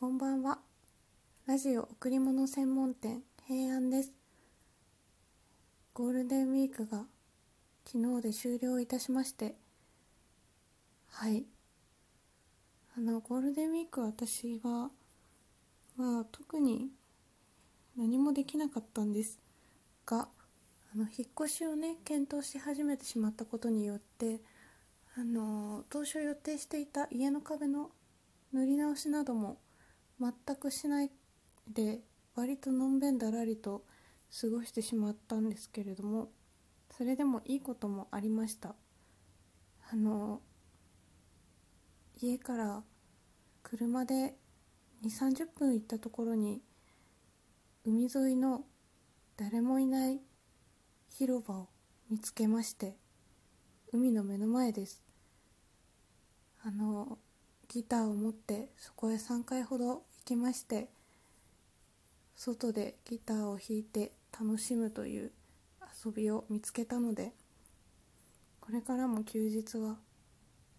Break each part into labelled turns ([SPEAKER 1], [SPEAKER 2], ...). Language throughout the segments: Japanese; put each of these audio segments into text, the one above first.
[SPEAKER 1] こんばんは。ラジオ贈り物専門店平安です。ゴールデンウィークが昨日で終了いたしまして、はい。あの、ゴールデンウィーク私は、まあ特に何もできなかったんですが、あの、引っ越しをね、検討し始めてしまったことによって、あの、当初予定していた家の壁の塗り直しなども全くしないで割とのんべんだらりと過ごしてしまったんですけれどもそれでもいいこともありました。あの家から車で2 3 0分行ったところに海沿いの誰もいない広場を見つけまして海の目の前です。あのギターを持ってそこへ3回ほどきまして外でギターを弾いて楽しむという遊びを見つけたのでこれからも休日は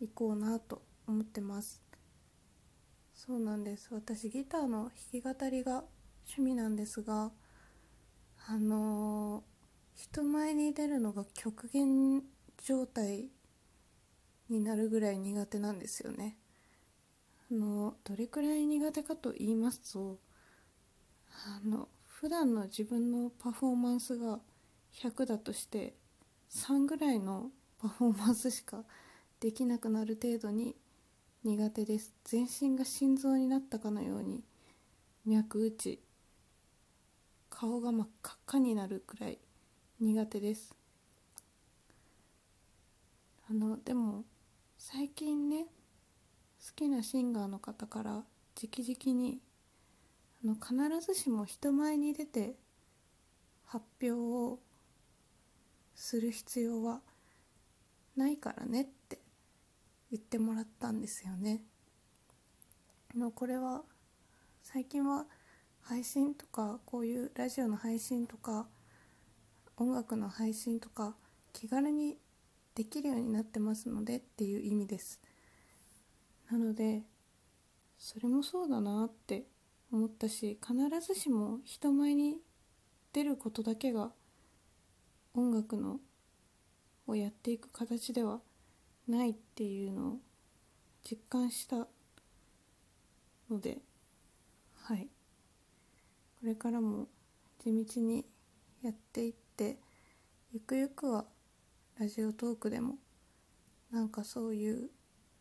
[SPEAKER 1] 行こうなと思ってます。そうなんです。私ギターの弾き語りが趣味なんですがあのー、人前に出るのが極限状態になるぐらい苦手なんですよね。あのどれくらい苦手かと言いますとあの普段の自分のパフォーマンスが100だとして3ぐらいのパフォーマンスしかできなくなる程度に苦手です。全身が心臓になったかのように脈打ち顔が真っ赤っかになるくらい苦手です。あのでも最近ねきなシンガーの方から直々にあの必ずしも人前に出て発表をする必要はないからねって言ってもらったんですよね。のこれは最近は配信とかこういうラジオの配信とか音楽の配信とか気軽にできるようになってますのでっていう意味です。なのでそれもそうだなって思ったし必ずしも人前に出ることだけが音楽のをやっていく形ではないっていうのを実感したのではい。これからも地道にやっていってゆくゆくはラジオトークでもなんかそういう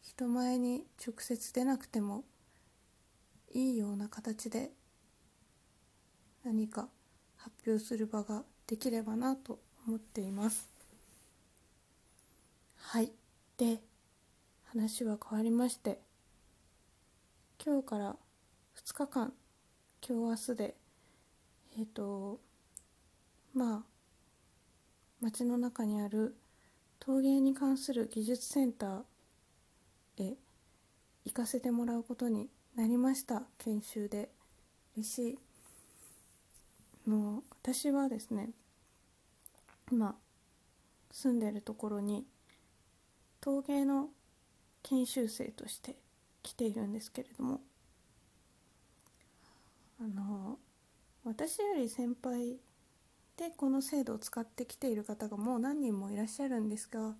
[SPEAKER 1] 人前に直接出なくてもいいような形で何か発表する場ができればなと思っています。はい。で話は変わりまして今日から2日間今日明日でえっ、ー、とまあ街の中にある陶芸に関する技術センターへ行かせてもらうことになりました研修で。嬉しい。の私はですね今住んでるところに陶芸の研修生として来ているんですけれども。あの私より先輩でこの制度を使ってきている方がもう何人もいらっしゃるんですが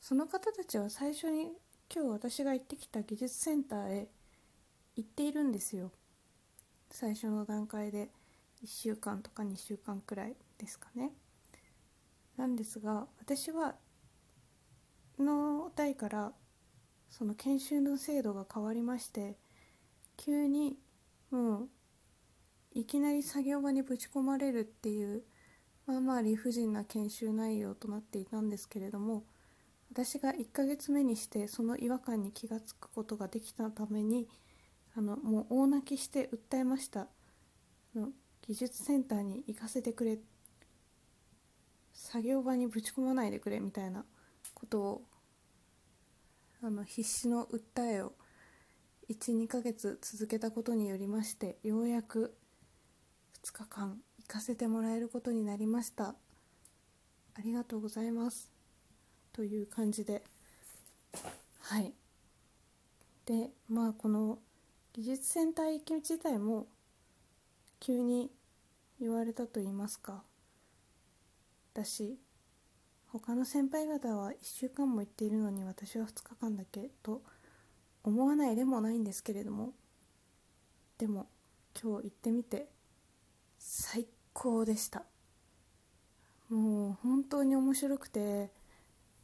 [SPEAKER 1] その方たちは最初に今日私が行ってきた技術センターへ行っているんですよ。最初の段階で1週間とか2週間くらいですかね。なんですが私はの代からその研修の制度が変わりまして急にもういきなり作業場にぶち込まれるっていうまあまあ理不尽な研修内容となっていたんですけれども私が1ヶ月目にしてその違和感に気が付くことができたためにあのもう大泣きして訴えました。の技術センターに行かせてくれ。作業場にぶち込まないでくれみたいなことをあの必死の訴えを12ヶ月続けたことによりましてようやく2日間行かせてもらえることになりました。ありがとうございます。という感じで。はい。でまあこの技術センター行き自体も急に言われたと言いますか。だし他の先輩方は1週間も行っているのに私は2日間だけと思わないでもないんですけれども。でも今日行ってみて最高でした。もう本当に面白くて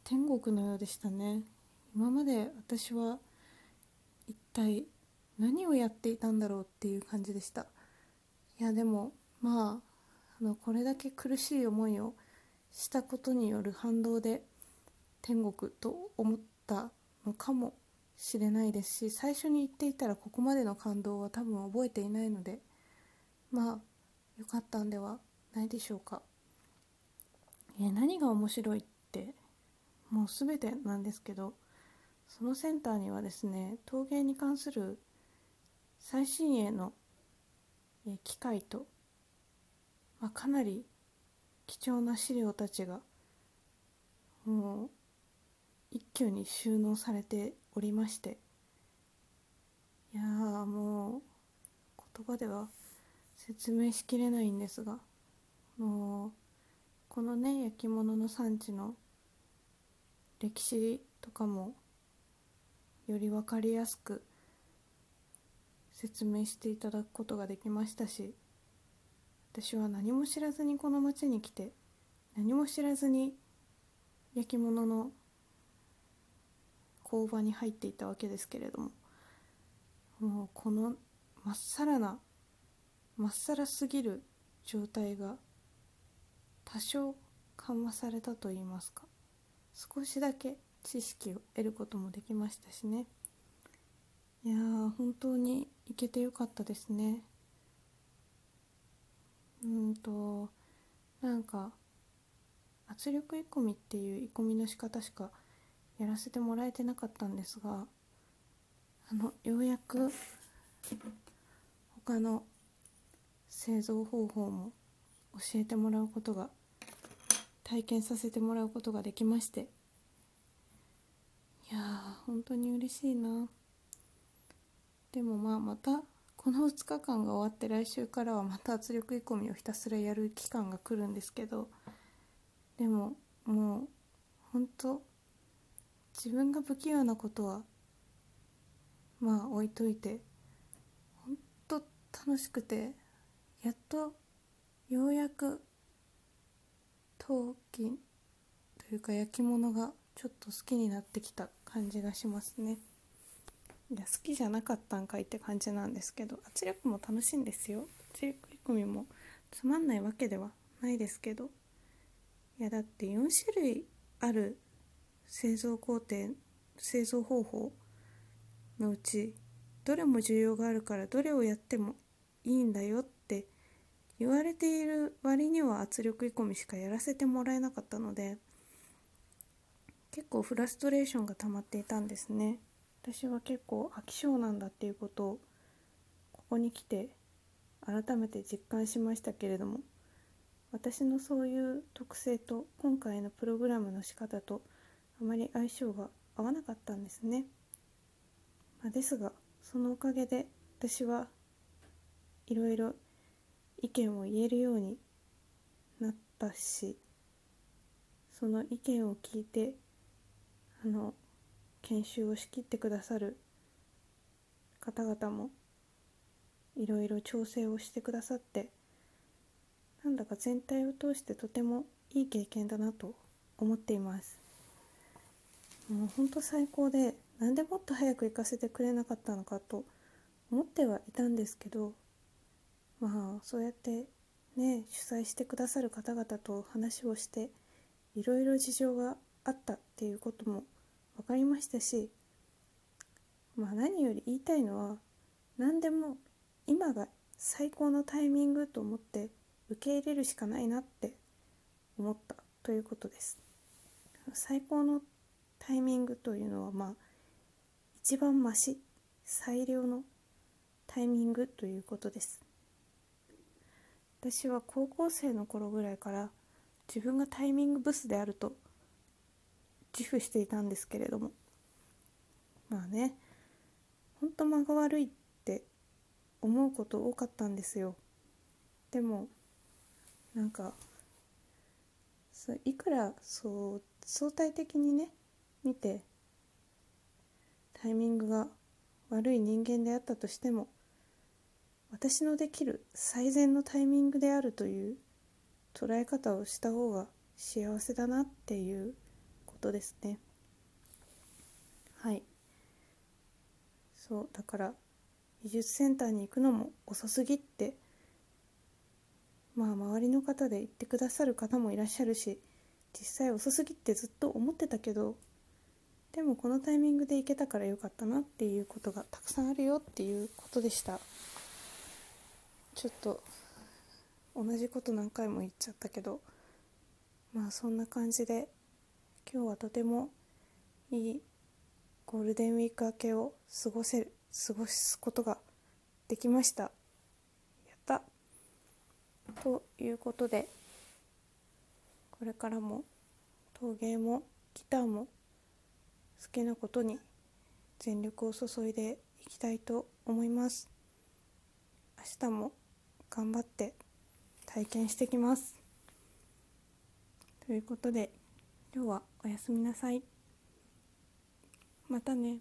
[SPEAKER 1] 天国のようでしたね今まで私は一体何をやっていたんだろうっていう感じでしたいやでもまああのこれだけ苦しい思いをしたことによる反動で天国と思ったのかもしれないですし最初に言っていたらここまでの感動は多分覚えていないのでまあ良かったんではないでしょうか。え何が面白いってもう全てなんですけどそのセンターにはですね陶芸に関する最新鋭の機械と、まあ、かなり貴重な資料たちがもう一挙に収納されておりましていやもう言葉では説明しきれないんですがもうこのね焼き物の産地の歴史とかもより分かりやすく説明していただくことができましたし私は何も知らずにこの町に来て何も知らずに焼き物の工場に入っていたわけですけれどももうこのまっさらなまっさらすぎる状態が多少緩和されたといいますか少しだけ知識を得ることもできましたしね。いや本当に行けてよかったですね。うんとなんか圧力鋳込みっていう鋳込みの仕方しかやらせてもらえてなかったんですがあのようやく他の製造方法も教えてもらうことが体験させてもらうことができまして。いやー本当に嬉しいな。でもまあまたこの2日間が終わって来週からはまた圧力鋳込みをひたすらやる期間が来るんですけど。でももう本当自分が不器用なことはまあ置いといて本当楽しくてやっとようやく陶器というか焼き物がちょっと好きになってきた感じがしますね。いや好きじゃなかったんかいって感じなんですけど圧力も楽しいんですよ圧力込みもつまんないわけではないですけどいやだって4種類ある製造工程製造方法のうちどれも需要があるからどれをやってもいいんだよっ言われている割には圧力鋳込みしかやらせてもらえなかったので結構フラストレーションが溜まっていたんですね。私は結構飽き性なんだっていうことをここに来て改めて実感しましたけれども私のそういう特性と今回のプログラムの仕方とあまり相性が合わなかったんですね、まあ、ですがそのおかげで私はいろいろ意見を言えるようになったしその意見を聞いてあの研修を仕切ってくださる方々もいろいろ調整をしてくださってなんだか全体を通してとてもいい経験だなと思っています。もうほんと最高でなんでもっと早く行かせてくれなかったのかと思ってはいたんですけどまあそうやってね主催してくださる方々と話をしていろいろ事情があったっていうことも分かりましたしまあ何より言いたいのは何でも今が最高のタイミングと思って受け入れるしかないなって思ったということです。最高のタイミングというのはまあ一番マシ最良のタイミングということです。私は高校生の頃ぐらいから自分がタイミングブスであると自負していたんですけれども。まあねほんと間が悪いって思うこと多かったんですよ。でもなんかいくらそう相対的にね見てタイミングが悪い人間であったとしても私のできる最善のタイミングであるという捉え方をした方が幸せだなっていうことですね。はい。そうだから美術センターに行くのも遅すぎってまあ周りの方で言ってくださる方もいらっしゃるし実際遅すぎってずっと思ってたけどでもこのタイミングで行けたからよかったなっていうことがたくさんあるよっていうことでした。ちょっと同じこと何回も言っちゃったけどまあそんな感じで今日はとてもいいゴールデンウィーク明けを過ごせる過ごすことができました。やった。ということでこれからも陶芸もギターも好きなことに全力を注いでいきたいと思います。明日も頑張って体験してきます。ということで今日はおやすみなさい。またね。